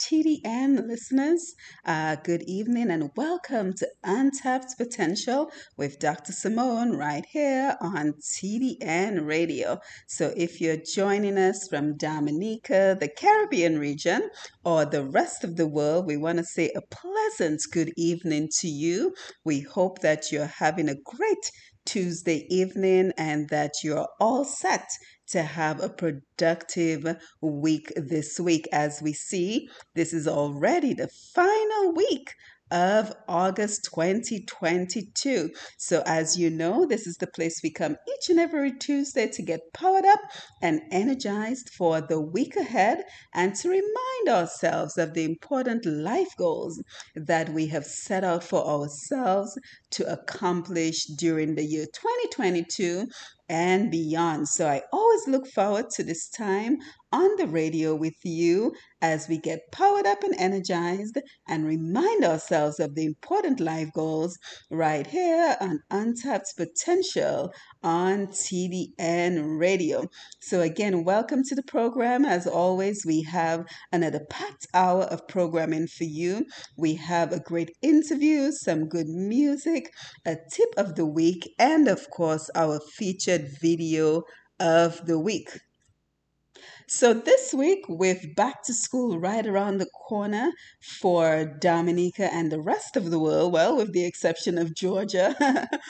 TDN listeners. Uh, good evening and welcome to Untapped Potential with Dr. Simone right here on TDN Radio. So, if you're joining us from Dominica, the Caribbean region, or the rest of the world, we want to say a pleasant good evening to you. We hope that you're having a great Tuesday evening and that you're all set to have a productive week this week. As we see, this is already the final week of August 2022. So, as you know, this is the place we come each and every Tuesday to get powered up and energized for the week ahead and to remind ourselves of the important life goals that we have set out for ourselves to accomplish during the year 2022 and beyond. So I always look forward to this time on the radio with you as we get powered up and energized and remind ourselves of the important life goals right here on Untapped Potential on TDN Radio. So, again, welcome to the program. As always, we have another packed hour of programming for you. We have a great interview, some good music, a tip of the week, and of course, our featured video of the week. So, this week, with back to school right around the corner for Dominica and the rest of the world, well, with the exception of Georgia,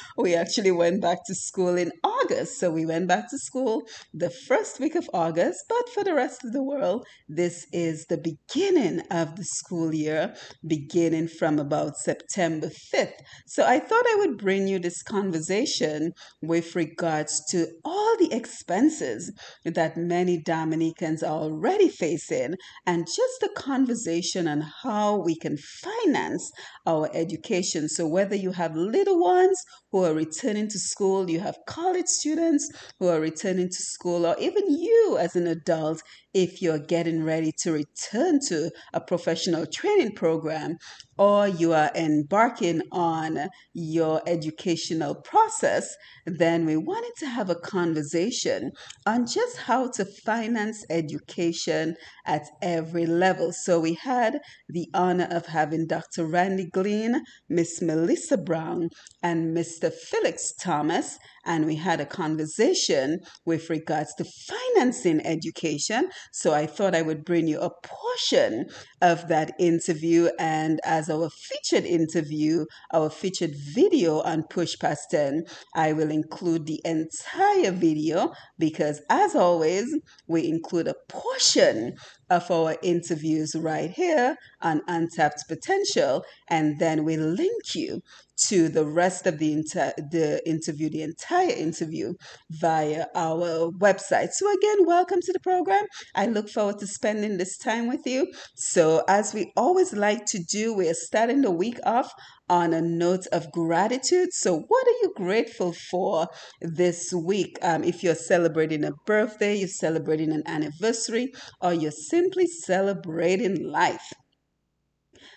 we actually went back to school in August. So, we went back to school the first week of August, but for the rest of the world, this is the beginning of the school year, beginning from about September 5th. So, I thought I would bring you this conversation with regards to all the expenses that many Dominicans are already facing, and just a conversation on how we can finance our education. So, whether you have little ones who are returning to school, you have college students who are returning to school, or even you as an adult, if you're getting ready to return to a professional training program, or you are embarking on your educational process, then we wanted to have a conversation on just how to finance education at every level. So we had the honor of having Dr. Randy Glean, Miss Melissa Brown, and Mr. Felix Thomas, and we had a conversation with regards to financing education. So I thought I would bring you a portion of that interview. And as our featured interview, our featured video on Push Past 10, I will include the entire video because, as always, we include a portion Uh, of our interviews right here on Untapped Potential, and then we link you to the rest of the, inter- the interview, the entire interview via our website. So, again, welcome to the program. I look forward to spending this time with you. So, as we always like to do, we are starting the week off on a note of gratitude. So, what are you grateful for this week? Um, if you're celebrating a birthday, you're celebrating an anniversary, or you're simply celebrating life.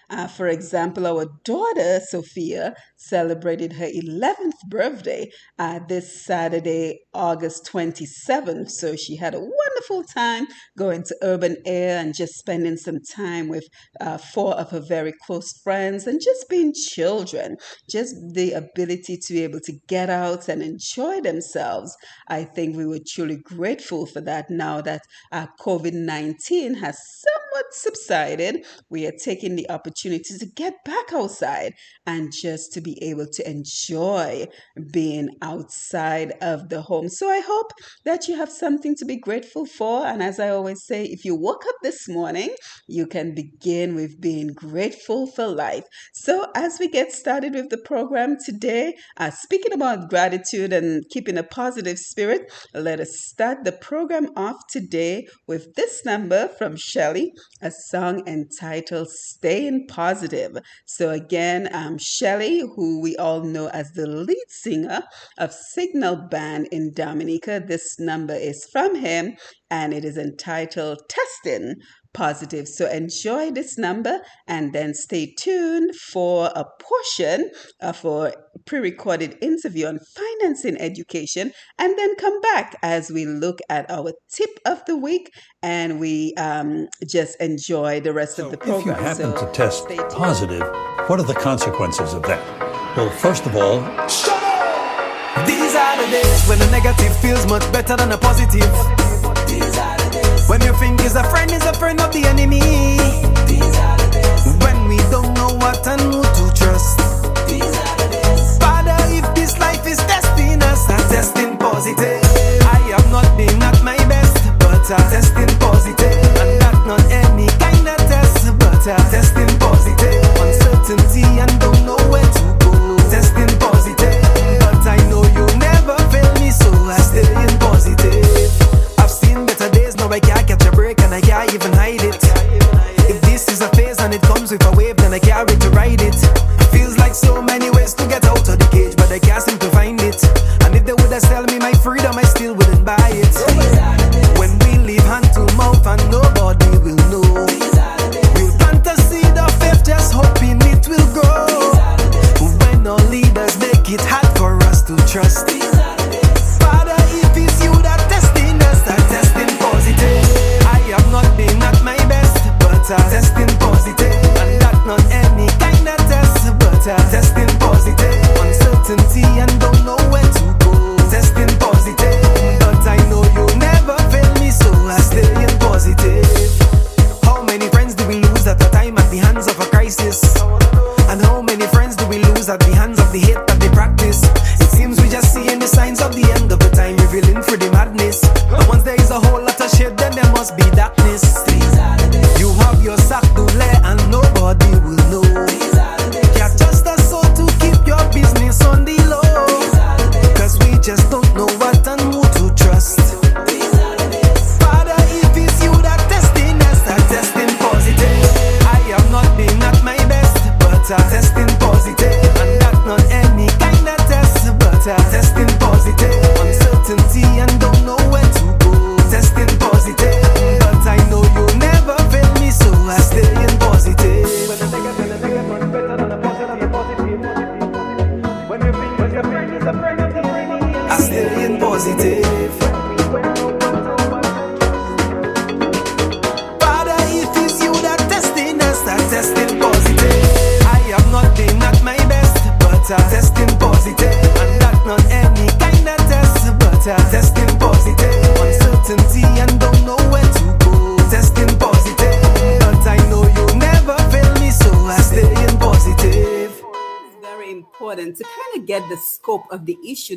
Uh, for example, our daughter Sophia celebrated her 11th birthday uh, this Saturday, August 27th. So she had a wonderful time going to Urban Air and just spending some time with uh, four of her very close friends and just being children. Just the ability to be able to get out and enjoy themselves. I think we were truly grateful for that now that uh, COVID 19 has somewhat subsided. We are taking the opportunity to get back outside and just to be able to enjoy being outside of the home. So I hope that you have something to be grateful for. And as I always say, if you woke up this morning, you can begin with being grateful for life. So as we get started with the program today, uh, speaking about gratitude and keeping a positive spirit, let us start the program off today with this number from Shelly, a song entitled Staying Positive. So again, um, Shelly, who we all know as the lead singer of Signal Band in Dominica, this number is from him and it is entitled Testing positive. So enjoy this number and then stay tuned for a portion of our pre recorded interview on financing education and then come back as we look at our tip of the week and we um, just enjoy the rest so of the program. If you happen so to test positive, what are the consequences of that? Well, first of all, these are the days when the negative feels much better than the positive. These are the days when you think is a friend is a friend of the enemy. These are the days when we don't know what and who to trust. These are the days. Father, if this life is testing us, I'm testing positive. I have not been at my best, but I'm testing positive. And that's not any kind of test, but I'm testing positive. Uncertainty and don't know where a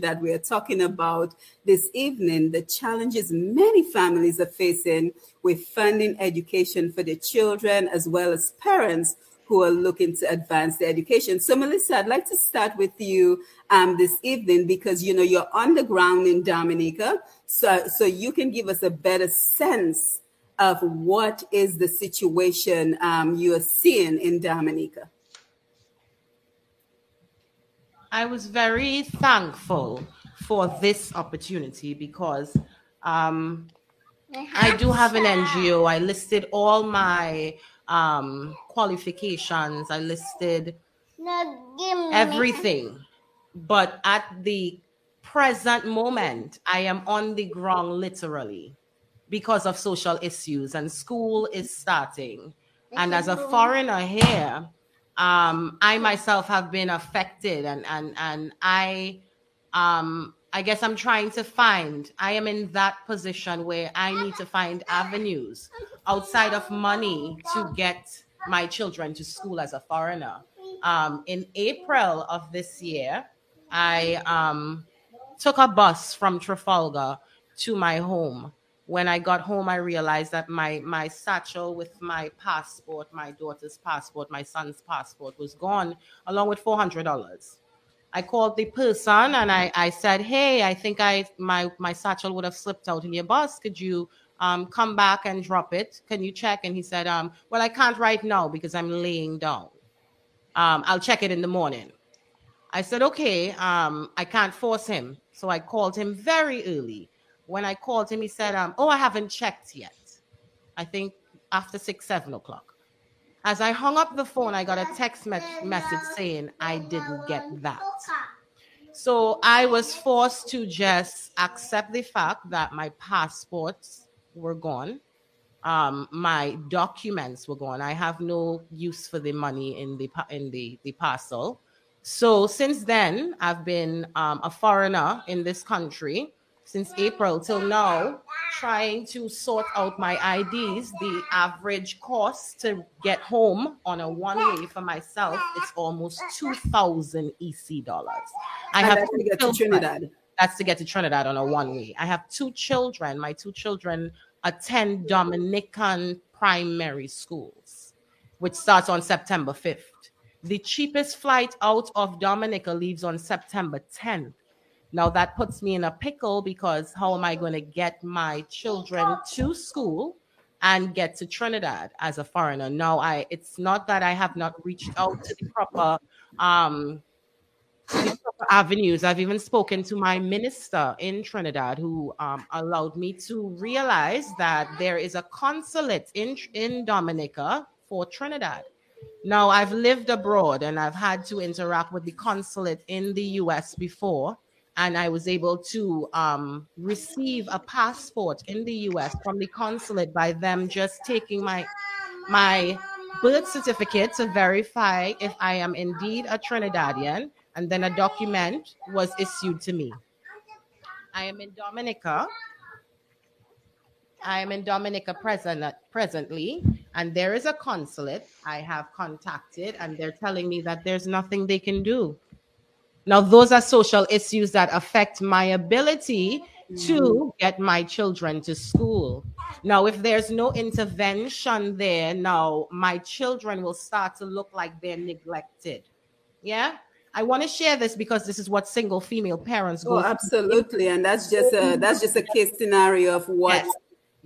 issue that we are talking about this evening, the challenges many families are facing with funding education for their children as well as parents who are looking to advance their education. So, Melissa, I'd like to start with you um, this evening because you know you're on the ground in Dominica, so so you can give us a better sense of what is the situation um, you are seeing in Dominica. I was very thankful for this opportunity because um, I do have an NGO. I listed all my um, qualifications, I listed everything. But at the present moment, I am on the ground literally because of social issues, and school is starting. And as a foreigner here, um, I myself have been affected, and and and I, um, I guess I'm trying to find. I am in that position where I need to find avenues outside of money to get my children to school as a foreigner. Um, in April of this year, I um, took a bus from Trafalgar to my home. When I got home, I realized that my my satchel with my passport, my daughter's passport, my son's passport was gone, along with four hundred dollars. I called the person and I, I said, Hey, I think I my my satchel would have slipped out in your bus. Could you um, come back and drop it? Can you check? And he said, um, Well, I can't right now because I'm laying down. Um, I'll check it in the morning. I said, Okay, um, I can't force him. So I called him very early. When I called him, he said, um, Oh, I haven't checked yet. I think after six, seven o'clock. As I hung up the phone, I got a text me- message saying I didn't get that. So I was forced to just accept the fact that my passports were gone. Um, my documents were gone. I have no use for the money in the in the, the parcel. So since then, I've been um, a foreigner in this country since April till now, trying to sort out my IDs. The average cost to get home on a one way for myself is almost 2,000 EC dollars. I have to get to. Trinidad. That's to get to Trinidad on a one way. I have two children. My two children attend Dominican primary schools, which starts on September 5th. The cheapest flight out of Dominica leaves on September 10th. Now that puts me in a pickle because how am I going to get my children to school and get to Trinidad as a foreigner? Now I it's not that I have not reached out to the proper um avenues. I've even spoken to my minister in Trinidad who um, allowed me to realize that there is a consulate in in Dominica for Trinidad. Now I've lived abroad and I've had to interact with the consulate in the US before and I was able to um, receive a passport in the US from the consulate by them just taking my my birth certificate to verify if I am indeed a Trinidadian, and then a document was issued to me. I am in Dominica. I am in Dominica present, presently, and there is a consulate I have contacted, and they're telling me that there's nothing they can do. Now, those are social issues that affect my ability to mm. get my children to school. Now, if there's no intervention there, now my children will start to look like they're neglected. Yeah. I want to share this because this is what single female parents oh, go Oh, through. absolutely. And that's just a that's just a case scenario of what Yes.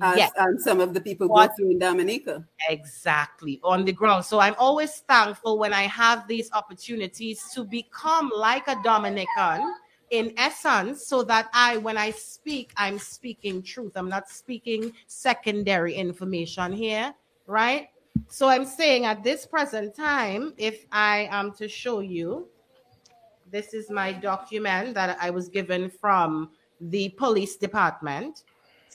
Us Yes. and some of the people What- go through in Dominica. Exactly, on the ground. So I'm always thankful when I have these opportunities to become like a Dominican in essence, so that I, when I speak, I'm speaking truth. I'm not speaking secondary information here, right? So I'm saying at this present time, if I am to show you, this is my document that I was given from the police department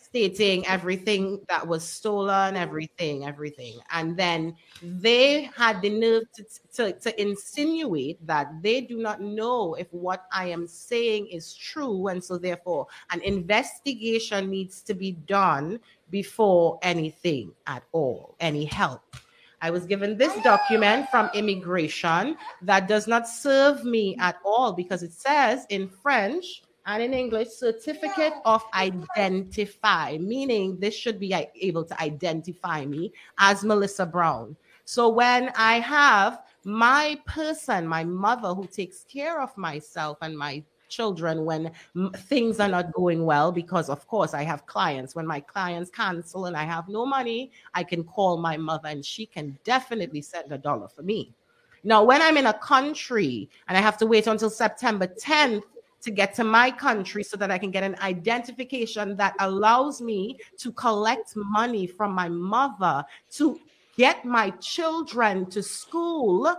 stating everything that was stolen, everything, everything. And then they had the nerve to, to, to insinuate that they do not know if what I am saying is true. And so, therefore, an investigation needs to be done before anything at all, any help. I was given this document from immigration that does not serve me at all because it says in French and in English certificate of identify, meaning this should be uh, able to identify me as Melissa Brown. So when I have my person, my mother who takes care of myself and my children when things are not going well because of course i have clients. When my clients cancel and i have no money i can call my mother and she can definitely send a dollar for me. Now when i'm in a country and i have to wait until september 10th to get to my country so that I can get an identification that allows me to collect money from my mother to get my children to school.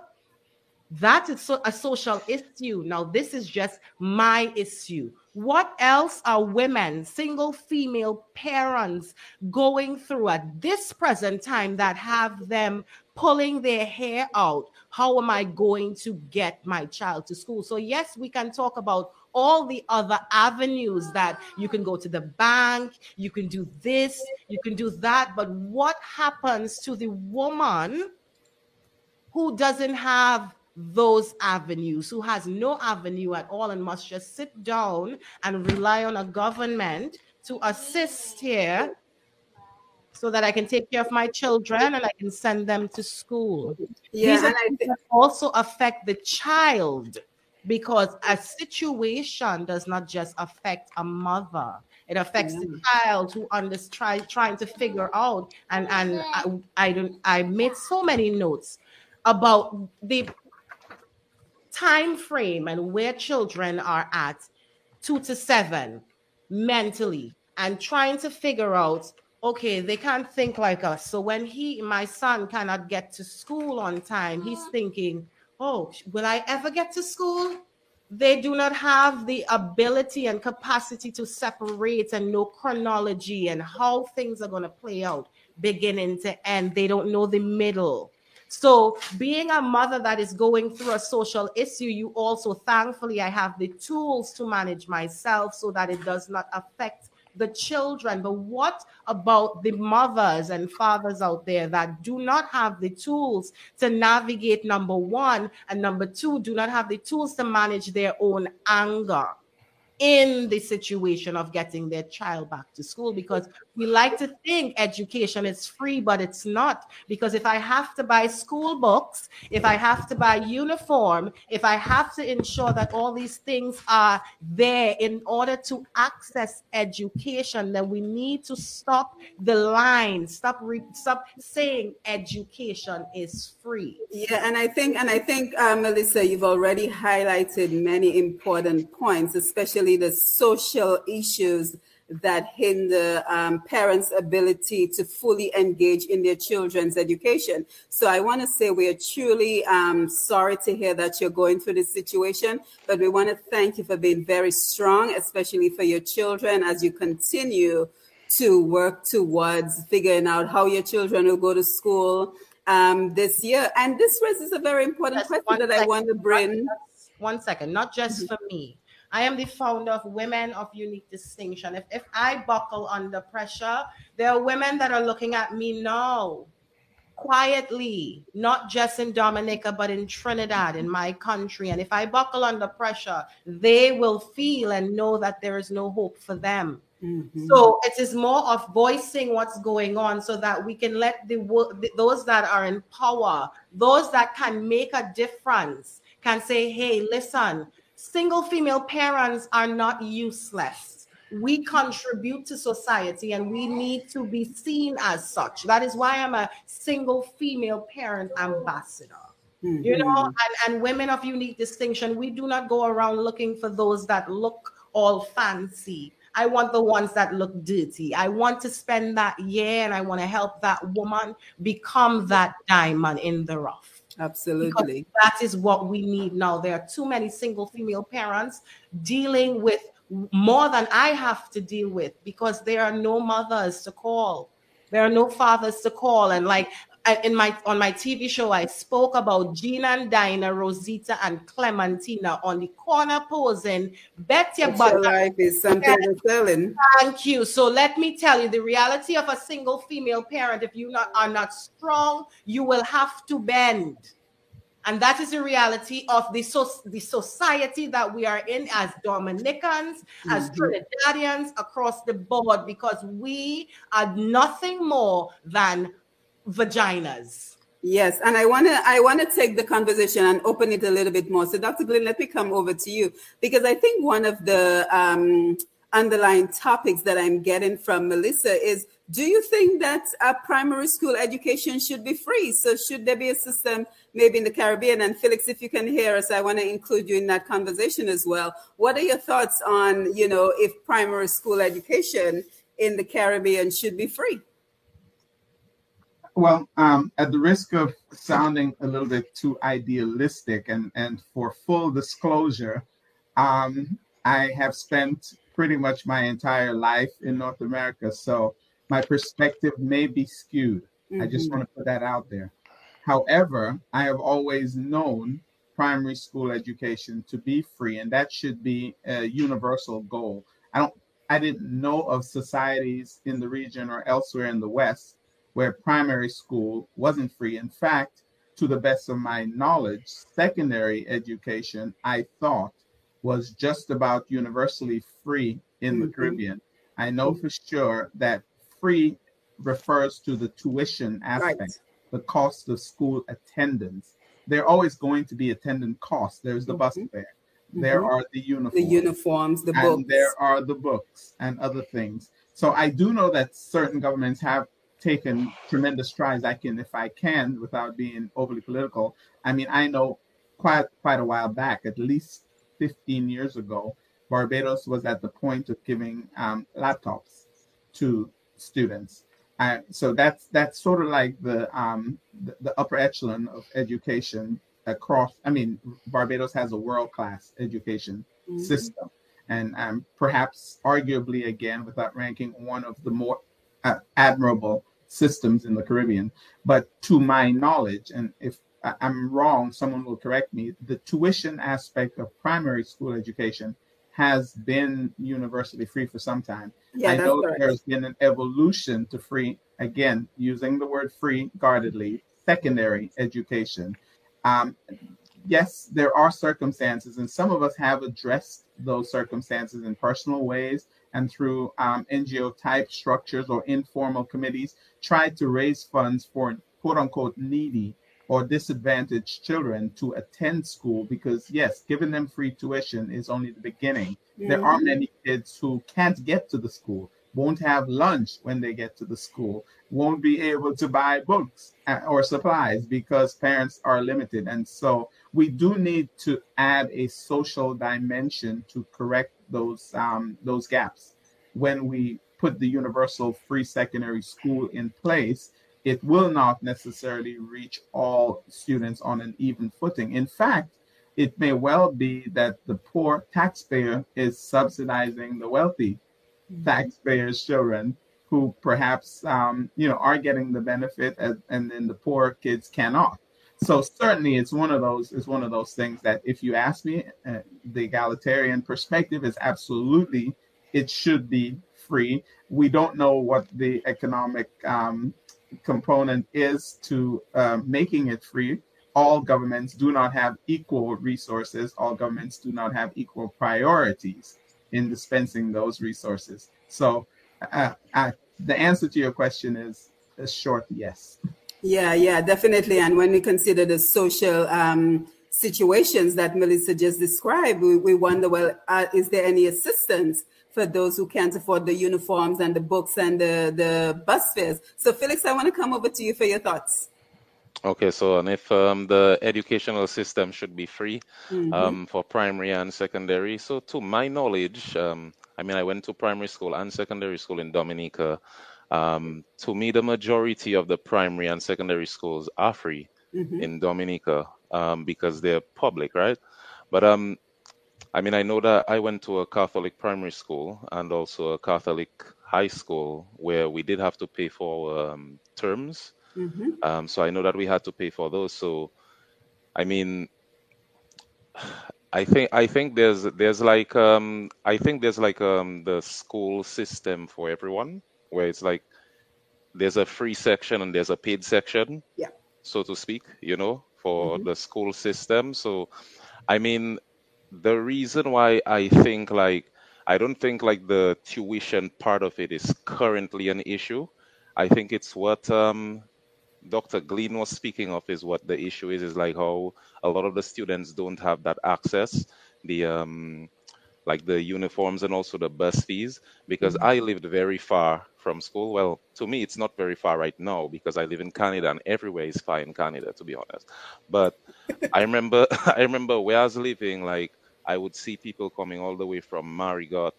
That is so, a social issue. Now, this is just my issue. What else are women, single female parents going through at this present time that have them pulling their hair out? How am I going to get my child to school? So, yes, we can talk about all the other avenues that you can go to the bank, you can do this, you can do that. But what happens to the woman who doesn't have those avenues, who has no avenue at all and must just sit down and rely on a government to assist here so that I can take care of my children and I can send them to school. Yeah, These and I that also affect the child because a situation does not just affect a mother. It affects the mm. child who under try, trying to figure out and and mm-hmm. I, I don't I made so many notes about the time frame and where children are at two to seven mentally and trying to figure out okay they can't think like us. So when he my son cannot get to school on time he's mm-hmm. thinking oh will i ever get to school? They do not have the ability and capacity to separate and know chronology and how things are going to play out beginning to end. They don't know the middle. So, being a mother that is going through a social issue, you also thankfully I have the tools to manage myself so that it does not affect the children. But what about the mothers and fathers out there that do not have the tools to navigate number one, and number two, do not have the tools to manage their own anger? In the situation of getting their child back to school because we like to think education is free but it's not. Because if i have to buy school books if i have to buy uniform if i have to ensure that all these things are there in order to access education then we need to stop the line. Stop re- stop saying education is free. Yeah, and I think, and I think, uh, Melissa, you've already highlighted many important points, especially the social issues that hinder um, parents' ability to fully engage in their children's education. So I want to say we are truly um, sorry to hear that you're going through this situation, but we want to thank you for being very strong, especially for your children as you continue to work towards figuring out how your children will go to school um, this year. And this raises a very important question that I want to bring. one second, not just for me. I am the founder of Women of Unique Distinction. If, if I buckle under pressure, there are women that are looking at me now, quietly, not just in Dominica, but in Trinidad, in my country. And if I buckle under pressure, they will feel and know that there is no hope for them. Mm-hmm. So it is more of voicing what's going on so that we can let the, the those that are in power, those that can make a difference, can say, "Hey, listen, single female parents are not useless. We contribute to society and we need to be seen as such. That is why I'm a single female parent ambassador." Mm-hmm. You know, and, and women of unique distinction, we do not go around looking for those that look all fancy. I want the ones that look dirty. I want to spend that year and I want to help that woman become that diamond in the rough. Absolutely. that is what we need now. There are too many single female parents dealing with more than I have to deal with because there are no mothers to call. There are no fathers to call. And like in my on my TV show, I spoke about Gina and Dinah, Rosita and Clementina on the corner posing. Bet your But butt life is something we're selling. Thank you. So let me tell you the reality of a single female parent, if you not, are not strong, you will have to bend. And that is the reality of the, so, the society that we are in as Dominicans, as mm-hmm. Trinidadians, across the board, because we are nothing more than vaginas. Yes, and I want to I want to take the conversation and open it a little bit more. So, Dr. Glenn, let me come over to you because I think one of the um, underlying topics that I'm getting from Melissa is: Do you think that a primary school education should be free? So, should there be a system maybe in the Caribbean? And Felix, if you can hear us, I want to include you in that conversation as well. What are your thoughts on you know if primary school education in the Caribbean should be free? Well, um, at the risk of sounding a little bit too idealistic, and, and for full disclosure, um, I have spent pretty much my entire life in North America, so my perspective may be skewed. I just want to put that out there. However, I have always known primary school education to be free, and that should be a universal goal. I don't, I didn't know of societies in the region or elsewhere in the West where primary school wasn't free. In fact, to the best of my knowledge, secondary education, I thought, was just about universally free in the Mhm. Caribbean. I know for sure that free refers to the tuition aspect, Right. the cost of school attendance. There are always going to be attendant costs. There's the bus Mhm. fare. There Mhm. are the uniforms The uniforms, the and books. there are the books and other things. So I do know that certain governments have taken tremendous strides. I can, if I can, without being overly political. I mean, I know quite quite a while back, at least 15 years ago, Barbados was at the point of giving um, laptops to students. So that's that's sort of like the, um, the the upper echelon of education across. I mean, Barbados has a world class education Mhm. system, and um, perhaps arguably again without ranking one of the more uh, admirable systems in the Caribbean. But to my knowledge, and if I'm wrong, someone will correct me. The tuition aspect of primary school education has been universally free for some time. Yeah, I know there's been an evolution to free, again, using the word free guardedly, secondary education. Um, yes, there are circumstances, and some of us have addressed those circumstances in personal ways and through um, NGO type structures or informal committees, tried to raise funds for quote unquote needy or disadvantaged children to attend school because, yes, giving them free tuition is only the beginning. There are many kids who can't get to the school, won't have lunch when they get to the school, won't be able to buy books or supplies because parents are limited. And so we do need to add a social dimension to correct those um, those gaps. When we put the universal free secondary school in place, it will not necessarily reach all students on an even footing. In fact, it may well be that the poor taxpayer is subsidizing the wealthy taxpayers' children who perhaps um, you know are getting the benefit and, and then the poor kids cannot. So certainly it's one of those it's one of those things that if you ask me, uh, the egalitarian perspective is absolutely it should be free. We don't know what the economic um, component is to uh, making it free. All governments do not have equal resources. All governments do not have equal priorities in dispensing those resources. So, uh, uh, the answer to your question is a short yes. Yeah, yeah, definitely. And when we consider the social um, situations that Melissa just described, we, we wonder, well, uh, is there any assistance for those who can't afford the uniforms and the books and the, the bus fares? So, Felix, I want to come over to you for your thoughts. Okay, so and if um, the educational system should be free Mhm. um, for primary and secondary, so to my knowledge, um, I mean, I went to primary school and secondary school in Dominica. Um, to me, the majority of the primary and secondary schools are free Mhm. in Dominica um, because they're public, right? But um, I mean, I know that I went to a Catholic primary school and also a Catholic high school where we did have to pay for um, terms. Mhm. Um, so I know that we had to pay for those. So, I mean, I think I think there's there's like um I think there's like um the school system for everyone where it's like there's a free section and there's a paid section, Yeah. so to speak, you know, for Mhm. the school system. So, I mean, the reason why I think like I don't think like the tuition part of it is currently an issue. I think it's what um Dr. Glean was speaking of is what the issue is, is like how a lot of the students don't have that access, the um like the uniforms and also the bus fees, because I lived very far from school. Well, to me it's not very far right now because I live in Canada and everywhere is far in Canada, to be honest. But I remember I remember where I was living, like I would see people coming all the way from Marigot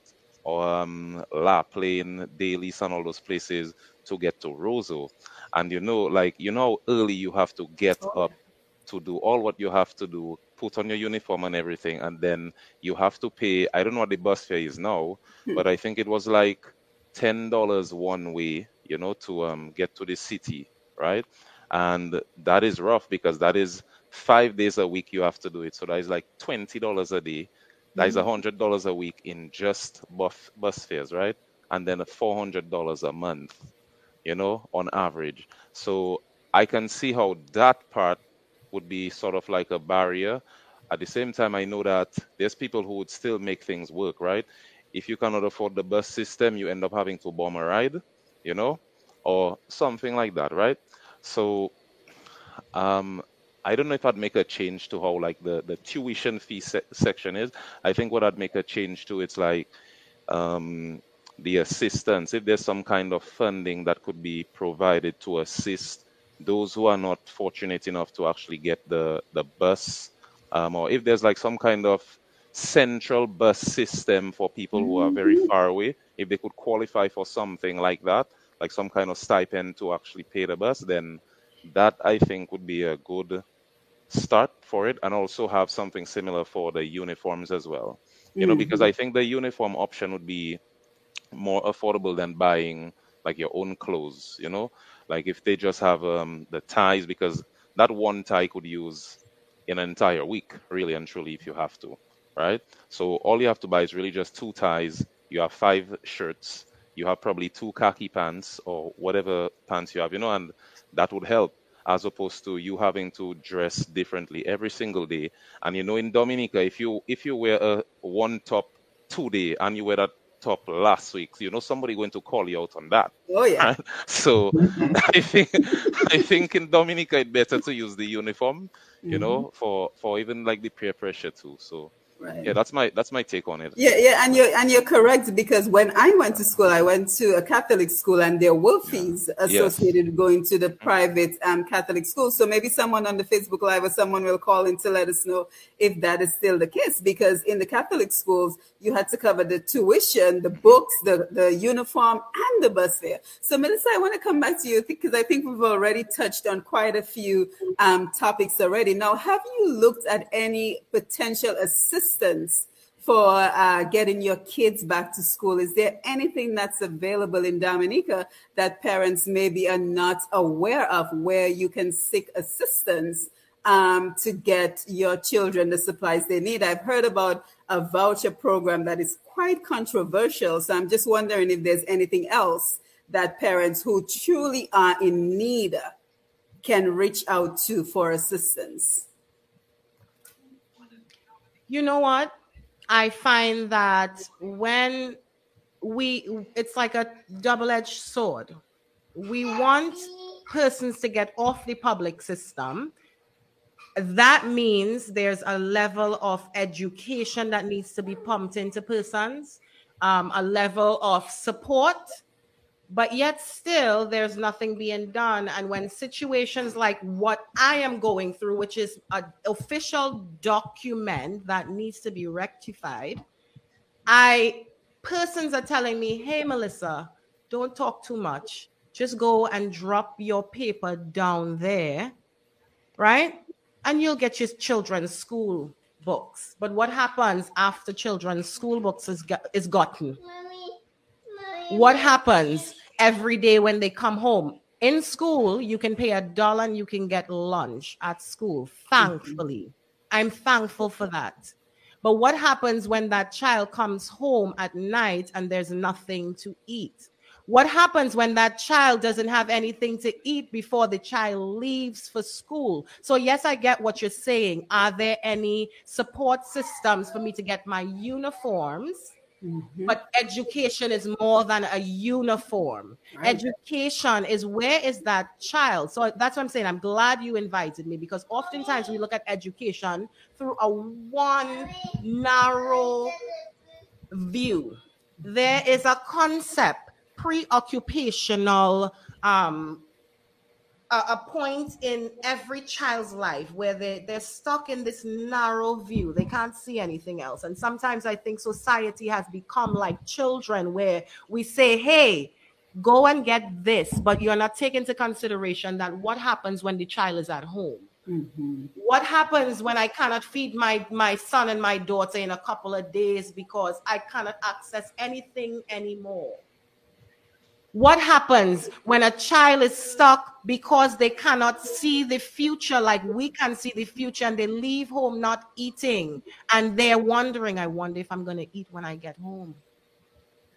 or um, La Plaine, Delices, and all those places to get to Roseau. And you know, like you know, early you have to get Oh, up to do all what you have to do, put on your uniform and everything, and then you have to pay. I don't know what the bus fare is now, Hmm. but I think it was like ten dollars one way, you know, to um get to the city, right? And that is rough because that is five days a week you have to do it. So that is like twenty dollars a day. That is a hundred dollars a week in just bus bus fares, right? And then four hundred dollars a month, you know, on average. So I can see how that part would be sort of like a barrier. At the same time, I know that there's people who would still make things work, right? If you cannot afford the bus system, you end up having to bomb a ride, you know, or something like that, right? So, um, I don't know if I'd make a change to how like the the tuition fee se- section is. I think what I'd make a change to it's like um, the assistance. If there's some kind of funding that could be provided to assist those who are not fortunate enough to actually get the the bus, um, or if there's like some kind of central bus system for people who are very far away, if they could qualify for something like that, like some kind of stipend to actually pay the bus, then that I think would be a good start for it, and also have something similar for the uniforms as well. You know, because I think the uniform option would be more affordable than buying like your own clothes. You know, like if they just have um, the ties, because that one tie could use in an entire week, really and truly, if you have to, right? So all you have to buy is really just two ties. You have five shirts. You have probably two khaki pants or whatever pants you have, you know, and that would help as opposed to you having to dress differently every single day. And you know, in Dominica, if you if you wear a one top today and you wear that top last week, you know somebody going to call you out on that. Oh yeah. Right? So I think I think in Dominica it's better to use the uniform, you mm-hmm. know, for for even like the peer pressure too. So Right. yeah, that's my that's my take on it. Yeah, yeah, and you're and you're correct because when I went to school, I went to a Catholic school, and there were fees associated with going to the private um, Catholic school. So maybe someone on the Facebook Live or someone will call in to let us know if that is still the case. Because in the Catholic schools, you had to cover the tuition, the books, the the uniform, and the bus fare. So Melissa, I want to come back to you because I think we've already touched on quite a few um, topics already. Now, have you looked at any potential assistance? For uh, getting your kids back to school? Is there anything that's available in Dominica that parents maybe are not aware of where you can seek assistance um, to get your children the supplies they need? I've heard about a voucher program that is quite controversial. So I'm just wondering if there's anything else that parents who truly are in need can reach out to for assistance. You know what? I find that when we, it's like a double edged sword. We want persons to get off the public system. That means there's a level of education that needs to be pumped into persons, um, a level of support but yet still there's nothing being done. And when situations like what i am going through which is an official document that needs to be rectified i persons are telling me hey melissa don't talk too much. Just go and drop your paper down there right? And you'll get your children's school books. But what happens after children's school books is, is gotten? What happens every day when they come home. In school, you can pay a dollar and you can get lunch at school. Thankfully, I'm thankful for that. But what happens when that child comes home at night and there's nothing to eat? What happens when that child doesn't have anything to eat before the child leaves for school? So, yes, I get what you're saying. Are there any support systems for me to get my uniforms? Mm-hmm. But education is more than a uniform. Right. Education is where is that child? So that's what I'm saying. I'm glad you invited me because oftentimes we look at education through a one narrow view. There is a concept, preoperational um, a, a point in every child's life where they, they're stuck in this narrow view. They can't see anything else. And sometimes I think society has become like children where we say, hey, go and get this, but you're not taking into consideration that what happens when the child is at home. Mm-hmm. What happens when I cannot feed my, my son and my daughter in a couple of days because I cannot access anything anymore? What happens when a child is stuck because they cannot see the future like we can see the future and they leave home not eating and they're wondering, I wonder if I'm going to eat when I get home?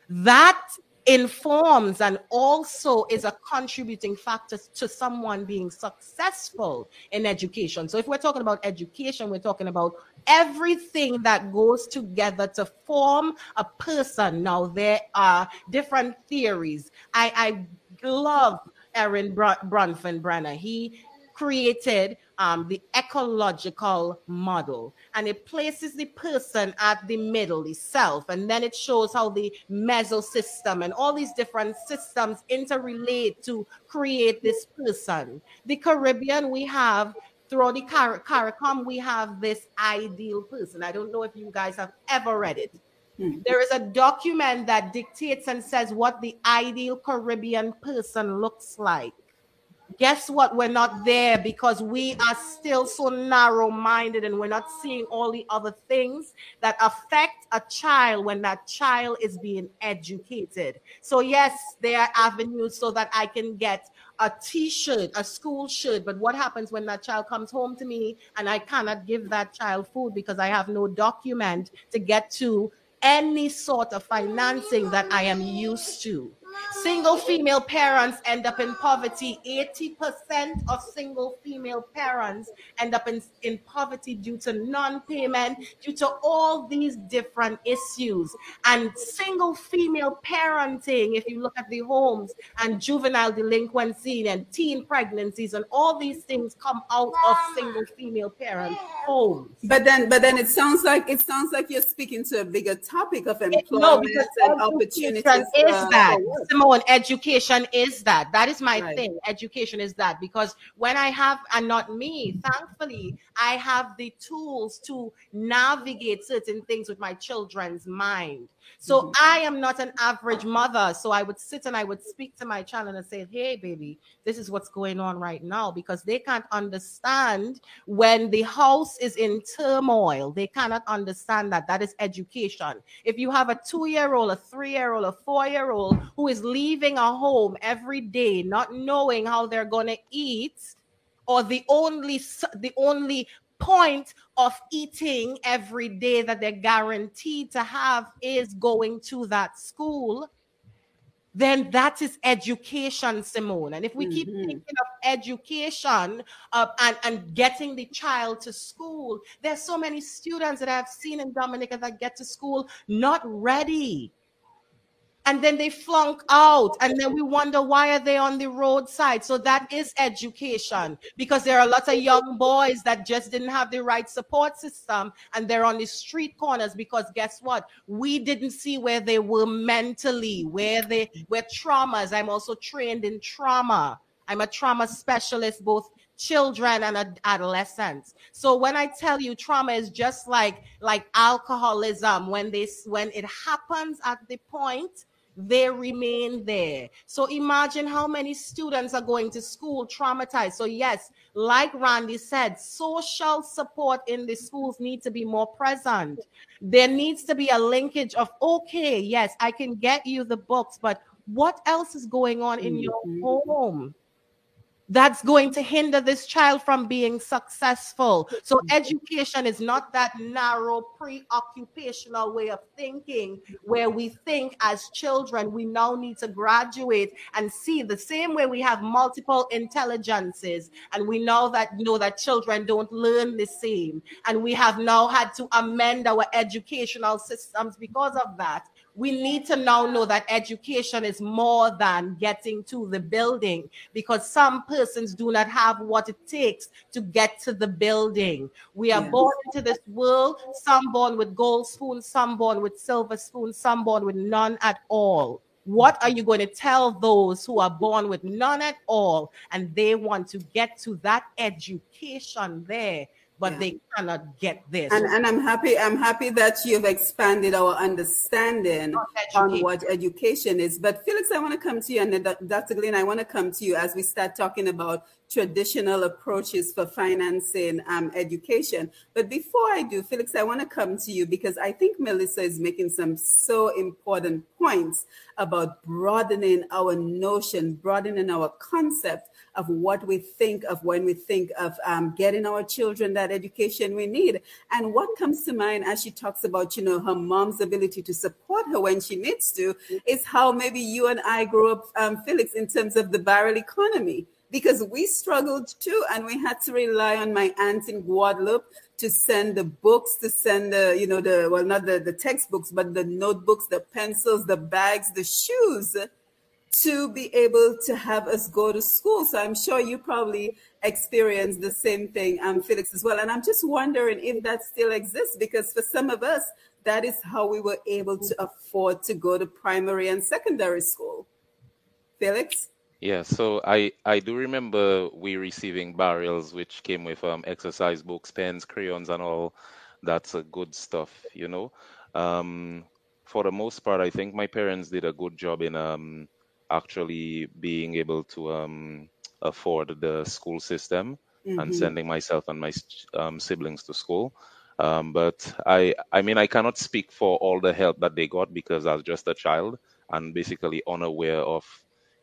That informs and also is a contributing factor to someone being successful in education. So if we're talking about education, we're talking about everything that goes together to form a person. Now there are different theories. I, I love Aaron Br- Bronfenbrenner. He created um, the ecological model and it places the person at the middle, the self, and then it shows how the mesosystem and all these different systems interrelate to create this person. The Caribbean, we have throughout the Car- CARICOM, we have this ideal person. I don't know if you guys have ever read it. Hmm. There is a document that dictates and says what the ideal Caribbean person looks like guess what? We're not there because we are still so narrow minded and we're not seeing all the other things that affect a child when that child is being educated. So, yes, there are avenues so that I can get a t shirt, a school shirt. But what happens when that child comes home to me and I cannot give that child food because I have no document to get to any sort of financing that I am used to? Single female parents end up in poverty. 80% of single female parents end up in, in poverty due to non payment, due to all these different issues. And single female parenting, if you look at the homes and juvenile delinquency and teen pregnancies, and all these things come out of single female parent homes. But then, but then it sounds like it sounds like you're speaking to a bigger topic of employment no, and opportunities. Is that Simone, education is that. That is my right. thing. Education is that because when I have, and not me, thankfully, I have the tools to navigate certain things with my children's mind. So mm-hmm. I am not an average mother. So I would sit and I would speak to my child and I say, Hey, baby, this is what's going on right now because they can't understand when the house is in turmoil. They cannot understand that. That is education. If you have a two year old, a three year old, a four year old who is leaving a home every day, not knowing how they're going to eat, or the only the only point of eating every day that they're guaranteed to have is going to that school, then that is education, Simone. And if we mm-hmm. keep thinking of education uh, and, and getting the child to school, there's so many students that I've seen in Dominica that get to school not ready and then they flunk out. And then we wonder why are they on the roadside? So that is education because there are a lot of young boys that just didn't have the right support system and they're on the street corners because guess what? We didn't see where they were mentally where they were traumas. I'm also trained in trauma. I'm a trauma specialist both children and adolescents. So when i tell you trauma is just like like alcoholism when this when it happens at the point they remain there. So imagine how many students are going to school traumatized. So, yes, like Randy said, social support in the schools need to be more present. There needs to be a linkage of, okay, yes, I can get you the books, but what else is going on in your mm-hmm. home? That's going to hinder this child from being successful. So, mm-hmm. education is not that narrow, preoperational way of thinking where we think as children we now need to graduate and see the same way we have multiple intelligences, and we know that know that children don't learn the same, and we have now had to amend our educational systems because of that we need to now know that education is more than getting to the building because some persons do not have what it takes to get to the building. We are yes. born into this world, some born with gold spoons, some born with silver spoons, some born with none at all. What are you going to tell those who are born with none at all and they want to get to that education there? But yeah. they cannot get this. And, and I'm happy. I'm happy that you've expanded our understanding on what education is. But Felix, I want to come to you, and Dr. Glenn, I want to come to you as we start talking about traditional approaches for financing um, education. But before I do, Felix, I want to come to you because I think Melissa is making some so important points about broadening our notion, broadening our concept of what we think of when we think of um, getting our children that education we need. And what comes to mind as she talks about, you know, her mom's ability to support her when she needs to is how maybe you and I grew up, um, Felix, in terms of the barrel economy because we struggled too and we had to rely on my aunt in guadeloupe to send the books to send the you know the well not the, the textbooks but the notebooks the pencils the bags the shoes to be able to have us go to school. So i'm sure you probably experienced the same thing um, felix as well. And i'm just wondering if that still exists because for some of us that is how we were able to afford to go to primary and secondary school. Felix? Yeah, so I I do remember we receiving barrels which came with um exercise books, pens, crayons, and all. That's a good stuff, you know. Um, for the most part, I think my parents did a good job in um actually being able to um afford the school system and Mm-hmm. sending myself and my um, siblings to school. Um, but I I mean I cannot speak for all the help that they got because I was just a child and basically unaware of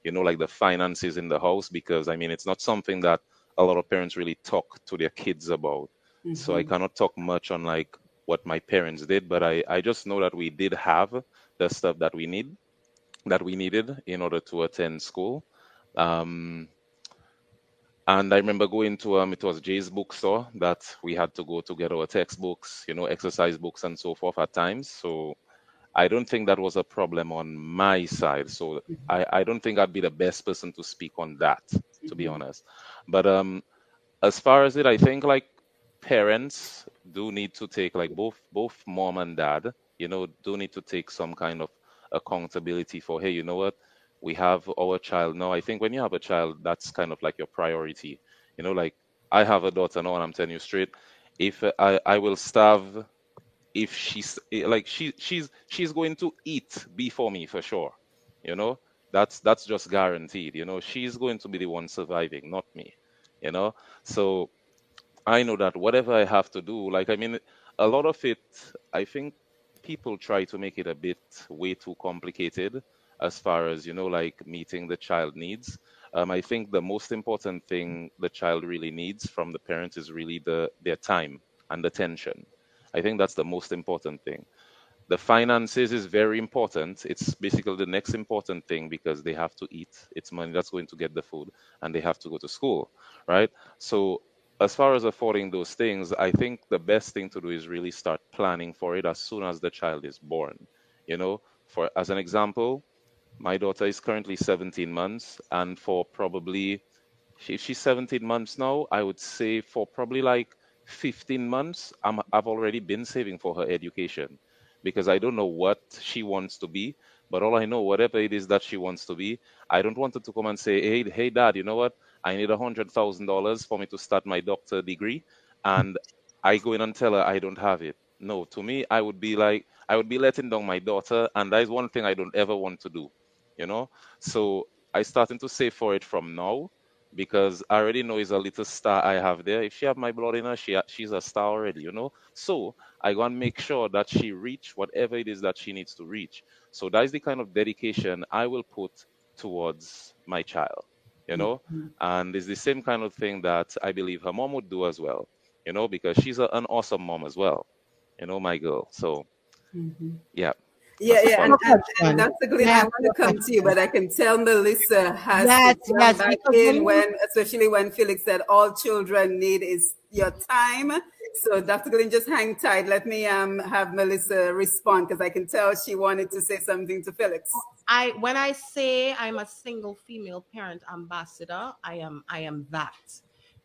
you know, like the finances in the house, because I mean, it's not something that a lot of parents really talk to their kids about. Mm-hmm. So I cannot talk much on like what my parents did, but I, I just know that we did have the stuff that we need, that we needed in order to attend school. Um, and I remember going to um, it was Jay's bookstore that we had to go to get our textbooks, you know, exercise books and so forth at times. So I don't think that was a problem on my side. So mm-hmm. I, I don't think I'd be the best person to speak on that, to mm-hmm. be honest. But um, as far as it, I think like parents do need to take like both both mom and dad, you know, do need to take some kind of accountability for hey, you know what, we have our child now. I think when you have a child, that's kind of like your priority. You know, like I have a daughter now, and I'm telling you straight, if I I will starve if she's like she she's she's going to eat before me for sure you know that's that's just guaranteed you know she's going to be the one surviving not me you know so i know that whatever i have to do like i mean a lot of it i think people try to make it a bit way too complicated as far as you know like meeting the child needs um, i think the most important thing the child really needs from the parents is really the their time and attention I think that's the most important thing. The finances is very important. It's basically the next important thing because they have to eat. It's money that's going to get the food and they have to go to school, right? So, as far as affording those things, I think the best thing to do is really start planning for it as soon as the child is born. You know, for as an example, my daughter is currently 17 months, and for probably if she's 17 months now, I would say for probably like 15 months, I'm, I've already been saving for her education because I don't know what she wants to be. But all I know, whatever it is that she wants to be, I don't want her to come and say, "Hey, hey, Dad, you know what? I need a hundred thousand dollars for me to start my doctor degree," and I go in and tell her I don't have it. No, to me, I would be like, I would be letting down my daughter, and that is one thing I don't ever want to do. You know, so I starting to save for it from now because I already know it's a little star I have there. If she have my blood in her, she she's a star already, you know. So I go and make sure that she reach whatever it is that she needs to reach. So that is the kind of dedication I will put towards my child, you know. Mm-hmm. And it's the same kind of thing that I believe her mom would do as well, you know, because she's a, an awesome mom as well, you know, my girl. So mm-hmm. yeah. Yeah, yeah, and, and, and that's the glue I want to come to you, but I can tell Melissa has yes, to yes, back in when, especially when Felix said all children need is your time. So Dr. Glenn, just hang tight. Let me um have Melissa respond because I can tell she wanted to say something to Felix. I when I say I'm a single female parent ambassador, I am I am that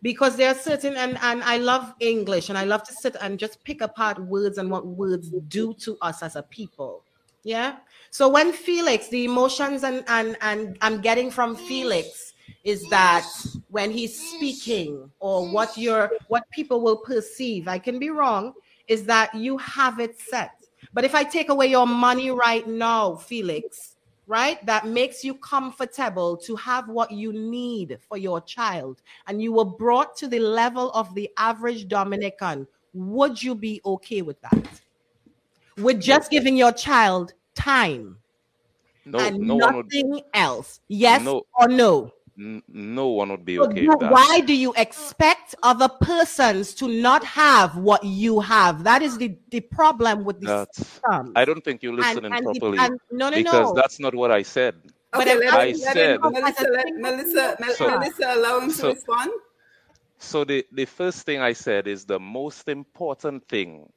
because there are certain and and I love English and I love to sit and just pick apart words and what words do to us as a people. Yeah. So when Felix, the emotions and and and I'm getting from Felix is that when he's speaking or what you're what people will perceive, I can be wrong, is that you have it set. But if I take away your money right now, Felix, right, that makes you comfortable to have what you need for your child, and you were brought to the level of the average Dominican, would you be okay with that? with just giving your child time no, and no nothing else. Yes no, or no? N- no one would be okay. But why do you expect other persons to not have what you have? That is the, the problem with the that's, system. I don't think you're listening and, and properly. and, no, no, because no. that's not what I said. Okay, but let, I said, Melissa, let, Melissa, so, Melissa, allow him so, to respond. So the, the first thing I said is the most important thing.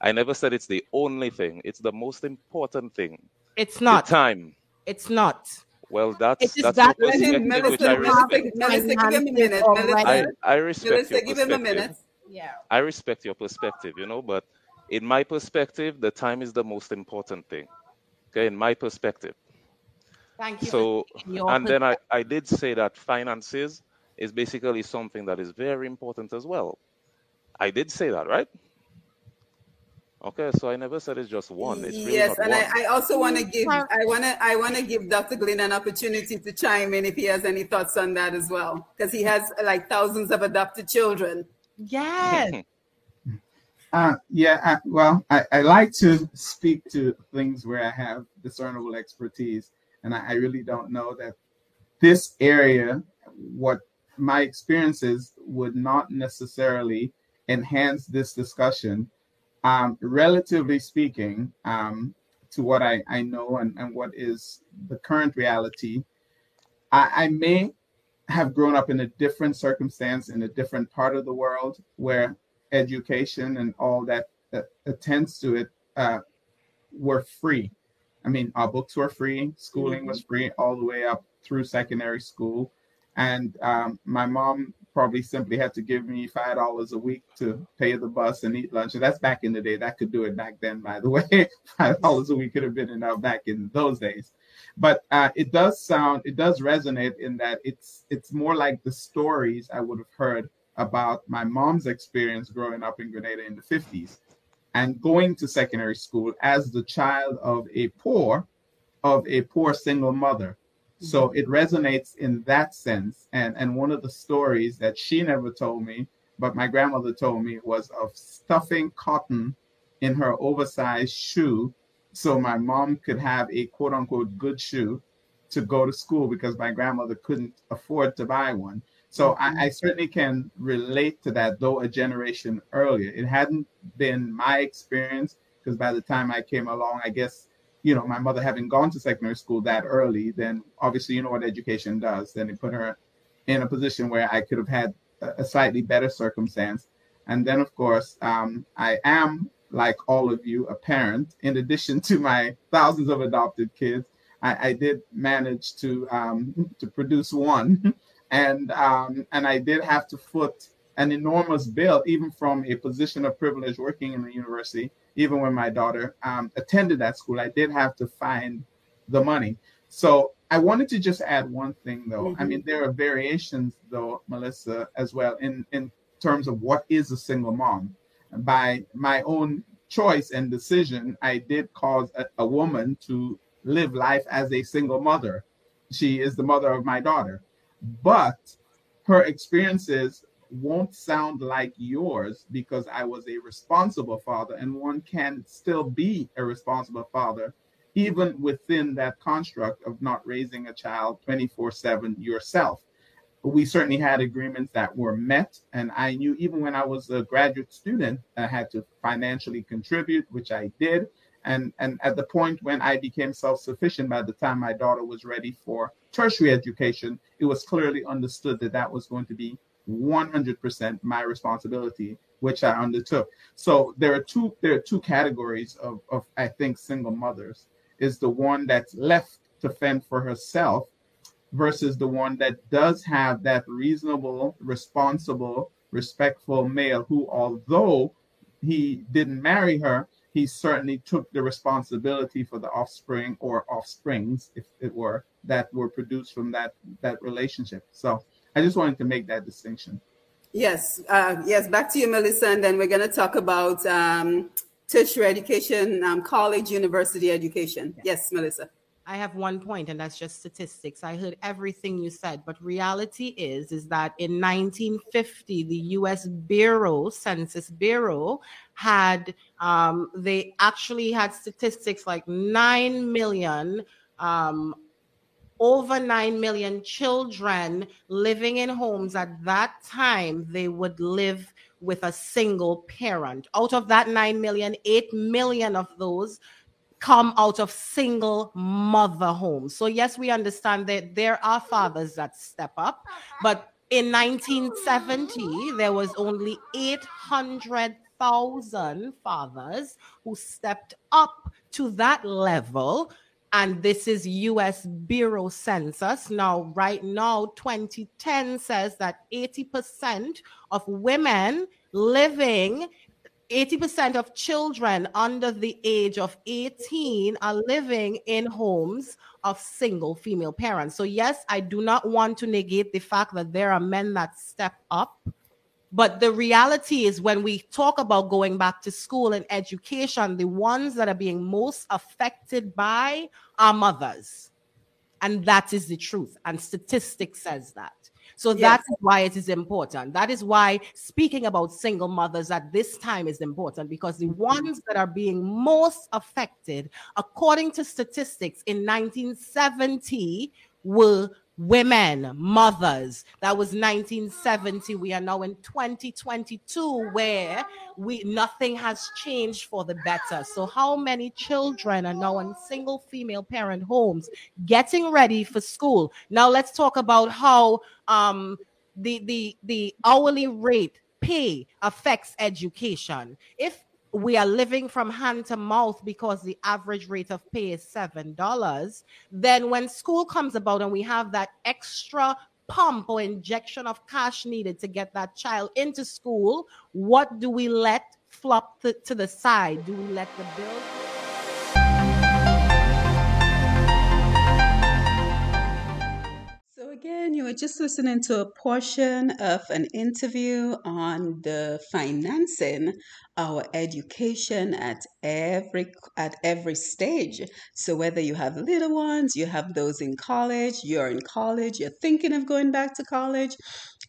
I never said it's the only thing. It's the most important thing. It's not. The time. It's not. Well, that's it that's that your perspective, Melissa, which I respect. Melissa, give him a minute. I, I respect Melissa, your give him a minute. perspective. Yeah. I respect your perspective, you know, but in my perspective, the time is the most important thing. Okay, in my perspective. Thank you. So, your and then I, I did say that finances is basically something that is very important as well. I did say that, right? Okay, so I never said it's just one. It's really yes, and one. I, I also want to give I want to I want to give Dr. Glenn an opportunity to chime in if he has any thoughts on that as well, because he has like thousands of adopted children. Yes. Uh, yeah, I, well, I, I like to speak to things where I have discernible expertise, and I, I really don't know that this area, what my experiences would not necessarily enhance this discussion. Um, relatively speaking, um, to what I, I know and, and what is the current reality, I, I may have grown up in a different circumstance in a different part of the world where education and all that that attends to it uh, were free. I mean, our books were free, schooling mm-hmm. was free all the way up through secondary school, and um, my mom probably simply had to give me five dollars a week to pay the bus and eat lunch. And that's back in the day. That could do it back then, by the way. five dollars a week could have been enough back in those days. But uh, it does sound, it does resonate in that it's it's more like the stories I would have heard about my mom's experience growing up in Grenada in the 50s and going to secondary school as the child of a poor of a poor single mother so mm-hmm. it resonates in that sense. And and one of the stories that she never told me but my grandmother told me was of stuffing cotton in her oversized shoe so my mom could have a quote unquote good shoe to go to school because my grandmother couldn't afford to buy one. So I, mm-hmm. I, certainly can relate to that, though a generation earlier. It hadn't been my experience because by the time I came along, I guess, you know, my mother having gone to secondary school that early, then obviously you know what education does. Then it put her in a position where I could have had a slightly better circumstance. And then, of course, um, I am, like all of you, a parent. In addition to my thousands of adopted kids, I, I did manage to um, to produce one. and um, and I did have to foot an enormous bill, even from a position of privilege working in the university. Even when my daughter um, attended that school, I did have to find the money. So I wanted to just add one thing, though. Mm-hmm. I mean, there are variations, though, Melissa, as well, in in terms of what is a single mom. By my own choice and decision, I did cause a, a woman to live life as a single mother. She is the mother of my daughter but her experiences won't sound like yours because I was a responsible father, and one can still be a responsible father even within that construct of not raising a child 24 7 yourself. We certainly had agreements that were met, and I knew even when I was a graduate student, I had to financially contribute, which I did. And, and at the point when I became self sufficient, by the time my daughter was ready for tertiary education, it was clearly understood that that was going to be 100% my responsibility, which I undertook. So there are two there are two categories of, of I think single mothers is the one that's left to fend for herself versus the one that does have that reasonable, responsible, respectful male who, although he didn't marry her, he certainly took the responsibility for the offspring or offsprings, if it were, that were produced from that that relationship. So I just wanted to make that distinction. Yes, uh, yes. Back to you, Melissa, and then we're going to talk about um, tertiary education, um, college, university education. Yes, Melissa. I have one point, and that's just statistics. I heard everything you said, but reality is is that in 1950, the U.S. Bureau, Census Bureau, had um, they actually had statistics like nine million um, over 9 million children living in homes at that time, they would live with a single parent. Out of that 9 million, 8 million of those come out of single mother homes. So, yes, we understand that there are fathers that step up, but in 1970, there was only 800,000 fathers who stepped up to that level and this is US Bureau Census. Now, right now, 2010 says that 80% of women living 80% of children under the age of 18 are living in homes of single female parents. So, yes, I do not want to negate the fact that there are men that step up but the reality is, when we talk about going back to school and education, the ones that are being most affected by are mothers. And that is the truth. And statistics says that. So yes. that's why it is important. That is why speaking about single mothers at this time is important because the mm-hmm. ones that are being most affected, according to statistics in 1970, were women, mothers. That was 1970. We are now in 2022 where we nothing has changed for the better. So how many children are now in single female parent homes getting ready for school? Now let's talk about how um the the the hourly rate pay affects education. If we are living from hand to mouth because the average rate of pay is $7, then when school comes about and we have that extra pump or injection of cash needed to get that child into school, what do we let flop to, to the side? Do we let the bill? Again, you were just listening to a portion of an interview on the financing our education at every at every stage. So whether you have little ones, you have those in college, you're in college, you're thinking of going back to college,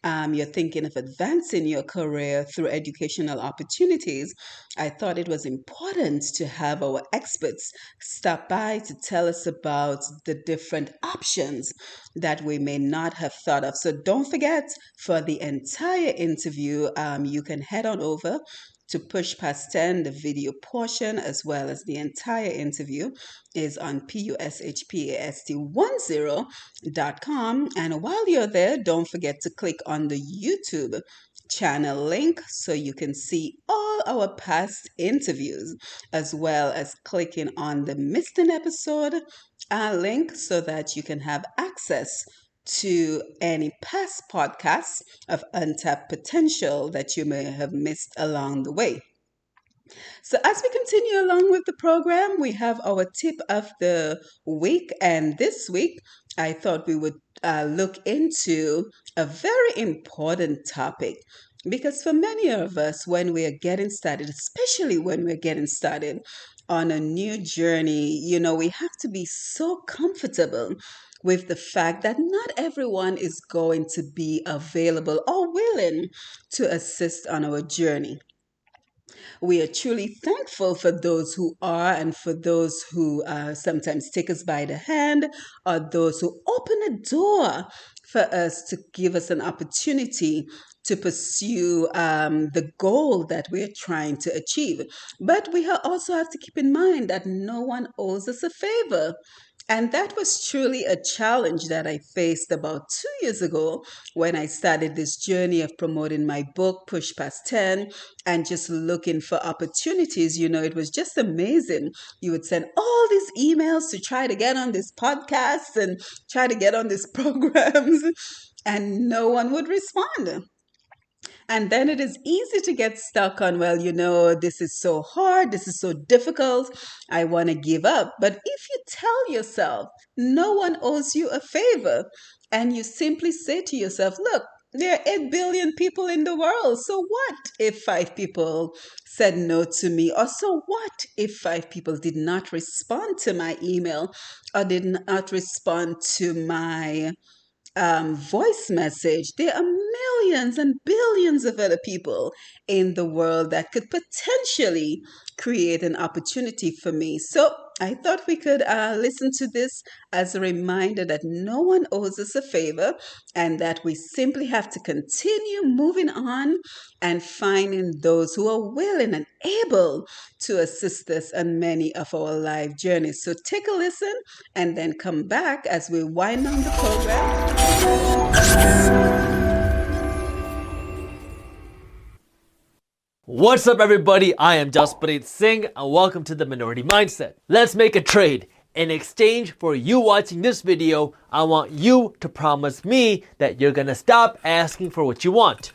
um, you're thinking of advancing your career through educational opportunities, I thought it was important to have our experts stop by to tell us about the different options that we may not have thought of. So don't forget, for the entire interview, um, you can head on over to push past 10 the video portion as well as the entire interview is on pushpast10.com and while you're there don't forget to click on the youtube channel link so you can see all our past interviews as well as clicking on the missed an episode uh, link so that you can have access to any past podcasts of untapped potential that you may have missed along the way. So, as we continue along with the program, we have our tip of the week. And this week, I thought we would uh, look into a very important topic because for many of us, when we are getting started, especially when we're getting started on a new journey, you know, we have to be so comfortable with the fact that not everyone is going to be available or willing to assist on our journey. We are truly thankful for those who are and for those who uh, sometimes take us by the hand or those who open a door for us to give us an opportunity to pursue um, the goal that we're trying to achieve. But we also have to keep in mind that no one owes us a favor. And that was truly a challenge that I faced about two years ago when I started this journey of promoting my book, Push Past 10, and just looking for opportunities. You know, it was just amazing. You would send all these emails to try to get on this podcast and try to get on these programs, and no one would respond. And then it is easy to get stuck on, well, you know, this is so hard, this is so difficult, I want to give up. But if you tell yourself no one owes you a favor, and you simply say to yourself, look, there are 8 billion people in the world. So what if five people said no to me? Or so what if five people did not respond to my email or did not respond to my um, voice message, there are millions and billions of other people in the world that could potentially create an opportunity for me. So I thought we could uh, listen to this as a reminder that no one owes us a favor and that we simply have to continue moving on and finding those who are willing and able to assist us on many of our life journeys. So take a listen and then come back as we wind down the program. What's up, everybody? I am Jaspreet Singh, and welcome to the Minority Mindset. Let's make a trade. In exchange for you watching this video, I want you to promise me that you're gonna stop asking for what you want.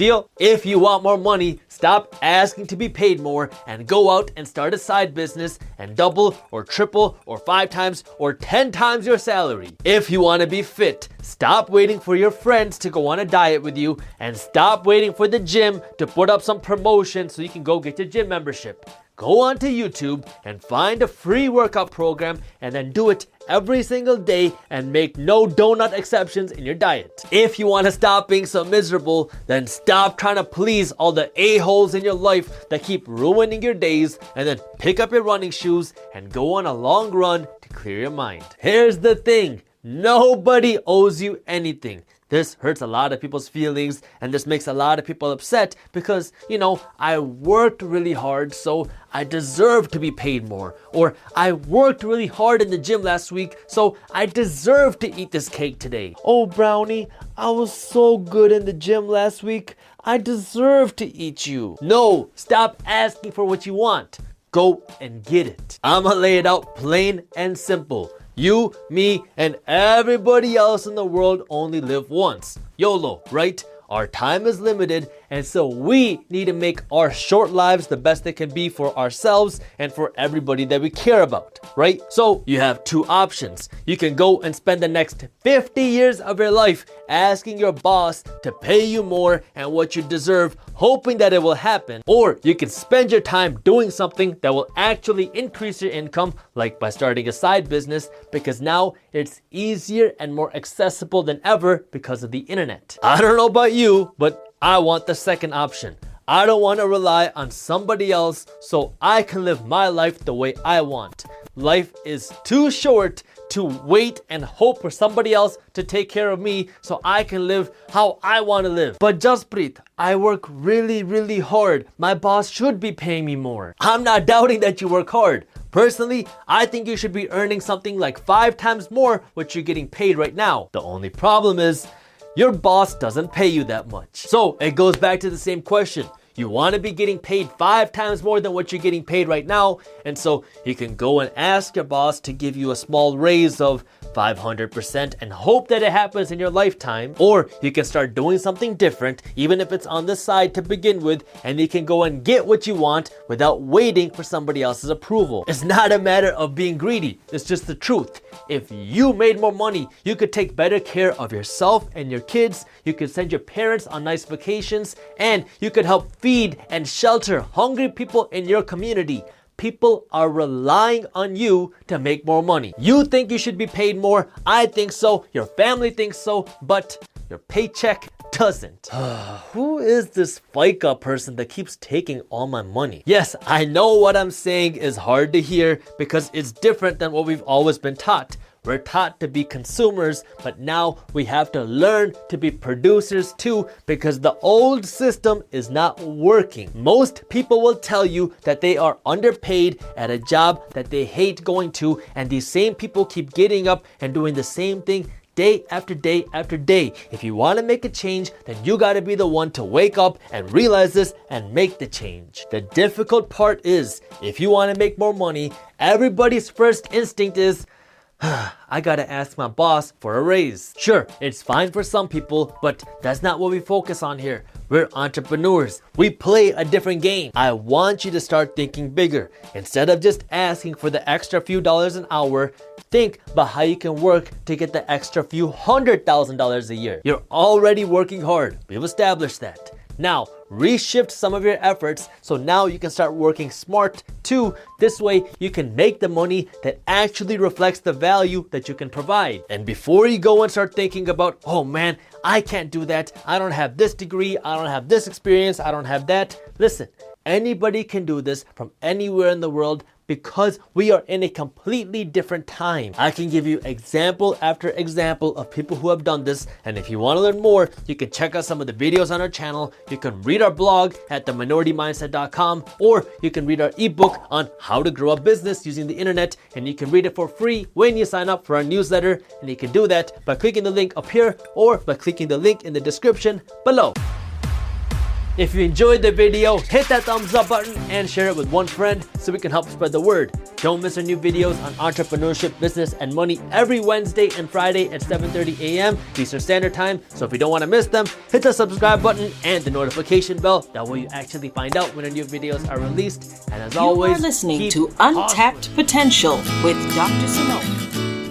Deal? If you want more money, stop asking to be paid more and go out and start a side business and double or triple or five times or ten times your salary. If you want to be fit, stop waiting for your friends to go on a diet with you and stop waiting for the gym to put up some promotion so you can go get your gym membership go onto YouTube and find a free workout program and then do it every single day and make no donut exceptions in your diet. If you want to stop being so miserable, then stop trying to please all the a-holes in your life that keep ruining your days and then pick up your running shoes and go on a long run to clear your mind. Here's the thing. Nobody owes you anything. This hurts a lot of people's feelings and this makes a lot of people upset because, you know, I worked really hard, so I deserve to be paid more. Or I worked really hard in the gym last week, so I deserve to eat this cake today. Oh, Brownie, I was so good in the gym last week. I deserve to eat you. No, stop asking for what you want. Go and get it. I'ma lay it out plain and simple. You, me, and everybody else in the world only live once. YOLO, right? Our time is limited, and so we need to make our short lives the best they can be for ourselves and for everybody that we care about, right? So you have two options. You can go and spend the next 50 years of your life asking your boss to pay you more and what you deserve, hoping that it will happen. Or you can spend your time doing something that will actually increase your income, like by starting a side business, because now it's easier and more accessible than ever because of the internet. I don't know about you, but I want the second option. I don't want to rely on somebody else so I can live my life the way I want. Life is too short to wait and hope for somebody else to take care of me so I can live how I want to live. But Jaspreet, I work really, really hard. My boss should be paying me more. I'm not doubting that you work hard. Personally, I think you should be earning something like five times more what you're getting paid right now. The only problem is, your boss doesn't pay you that much. So it goes back to the same question. You want to be getting paid five times more than what you're getting paid right now, and so you can go and ask your boss to give you a small raise of 500% and hope that it happens in your lifetime. Or you can start doing something different, even if it's on the side to begin with, and you can go and get what you want without waiting for somebody else's approval. It's not a matter of being greedy, it's just the truth. If you made more money, you could take better care of yourself and your kids, you could send your parents on nice vacations, and you could help feed and shelter hungry people in your community. People are relying on you to make more money. You think you should be paid more, I think so, your family thinks so, but your paycheck doesn't. Who is this FICA person that keeps taking all my money? Yes, I know what I'm saying is hard to hear because it's different than what we've always been taught. We're taught to be consumers, but now we have to learn to be producers too because the old system is not working. Most people will tell you that they are underpaid at a job that they hate going to, and these same people keep getting up and doing the same thing day after day after day. If you want to make a change, then you got to be the one to wake up and realize this and make the change. The difficult part is if you want to make more money, everybody's first instinct is, I gotta ask my boss for a raise. Sure, it's fine for some people, but that's not what we focus on here. We're entrepreneurs. We play a different game. I want you to start thinking bigger. Instead of just asking for the extra few dollars an hour, think about how you can work to get the extra few hundred thousand dollars a year. You're already working hard. We've established that. Now, reshift some of your efforts so now you can start working smart too. This way, you can make the money that actually reflects the value that you can provide. And before you go and start thinking about, oh man, I can't do that. I don't have this degree. I don't have this experience. I don't have that. Listen, Anybody can do this from anywhere in the world because we are in a completely different time. I can give you example after example of people who have done this, and if you want to learn more, you can check out some of the videos on our channel. You can read our blog at theminoritymindset.com, or you can read our ebook on how to grow a business using the internet, and you can read it for free when you sign up for our newsletter. And you can do that by clicking the link up here or by clicking the link in the description below. If you enjoyed the video, hit that thumbs up button and share it with one friend so we can help spread the word. Don't miss our new videos on entrepreneurship, business, and money every Wednesday and Friday at 7:30 a.m. Eastern Standard Time. So if you don't want to miss them, hit the subscribe button and the notification bell. That way you actually find out when our new videos are released. And as you always, you are listening to Untapped Potential with Dr. Simone.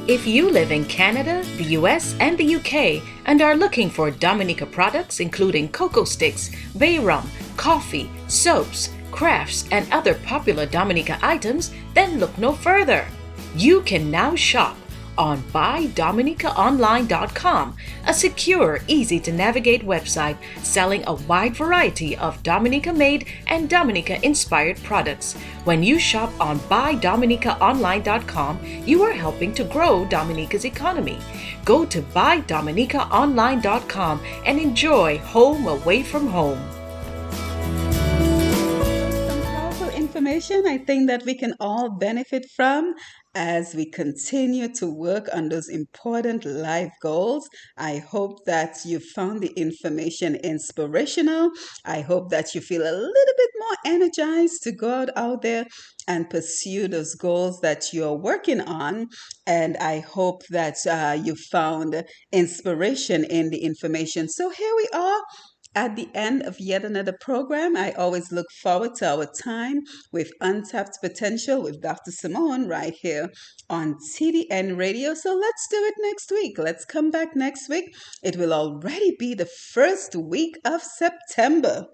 If you live in Canada, the US, and the UK and are looking for Dominica products including cocoa sticks, bay rum, coffee, soaps, crafts, and other popular Dominica items, then look no further. You can now shop on buydominicaonline.com, a secure, easy to navigate website selling a wide variety of Dominica made and Dominica inspired products. When you shop on buydominicaonline.com, you are helping to grow Dominica's economy. Go to buydominicaonline.com and enjoy home away from home. Some powerful information I think that we can all benefit from as we continue to work on those important life goals. I hope that you found the information inspirational. I hope that you feel a little bit more energized to go out, there and pursue those goals that you're working on. And I hope that uh, you found inspiration in the information. So here we are at the end of yet another program, I always look forward to our time with Untapped Potential with Dr. Simone right here on TDN Radio. So let's do it next week. Let's come back next week. It will already be the first week of September.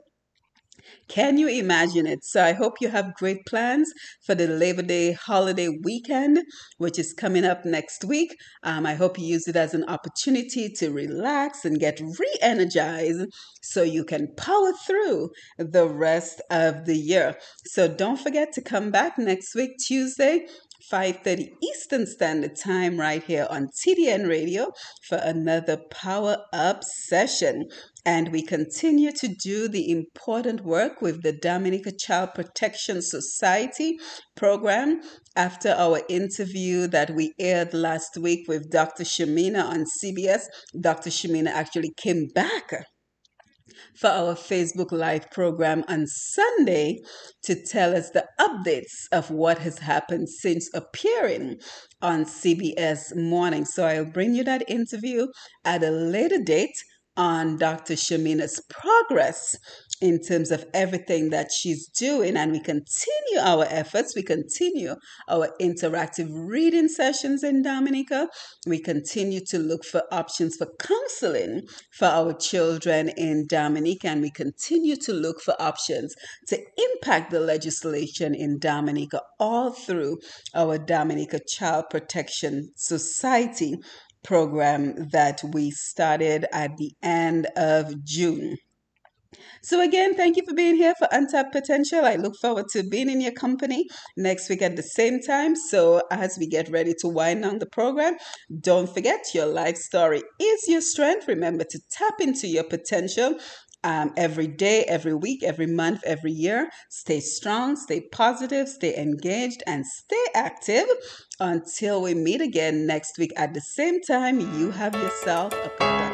Can you imagine it? So I hope you have great plans for the Labor Day holiday weekend, which is coming up next week. Um, I hope you use it as an opportunity to relax and get re energized so you can power through the rest of the year. So don't forget to come back next week, Tuesday. 5:30 Eastern Standard Time right here on TDN Radio for another Power Up session. And we continue to do the important work with the Dominica Child Protection Society program after our interview that we aired last week with Dr. Shamina on CBS. Dr. Shamina actually came back for our Facebook Live program on Sunday to tell us the updates of what has happened since appearing on CBS Morning. So I'll bring you that interview at a later date on Dr. Shamina's progress in terms of everything that she's doing. And we continue our efforts. We continue our interactive reading sessions in Dominica. We continue to look for options for counseling for our children in Dominica. And we continue to look for options to impact the legislation in Dominica all through our Dominica Child Protection Society program that we started at the end of June. So, again, thank you for being here for Untapped Potential. I look forward to being in your company next week at the same time. So, as we get ready to wind down the program, don't forget your life story is your strength. Remember to tap into your potential um, every day, every week, every month, every year. Stay strong, stay positive, stay engaged, and stay active until we meet again next week at the same time. You have yourself a productive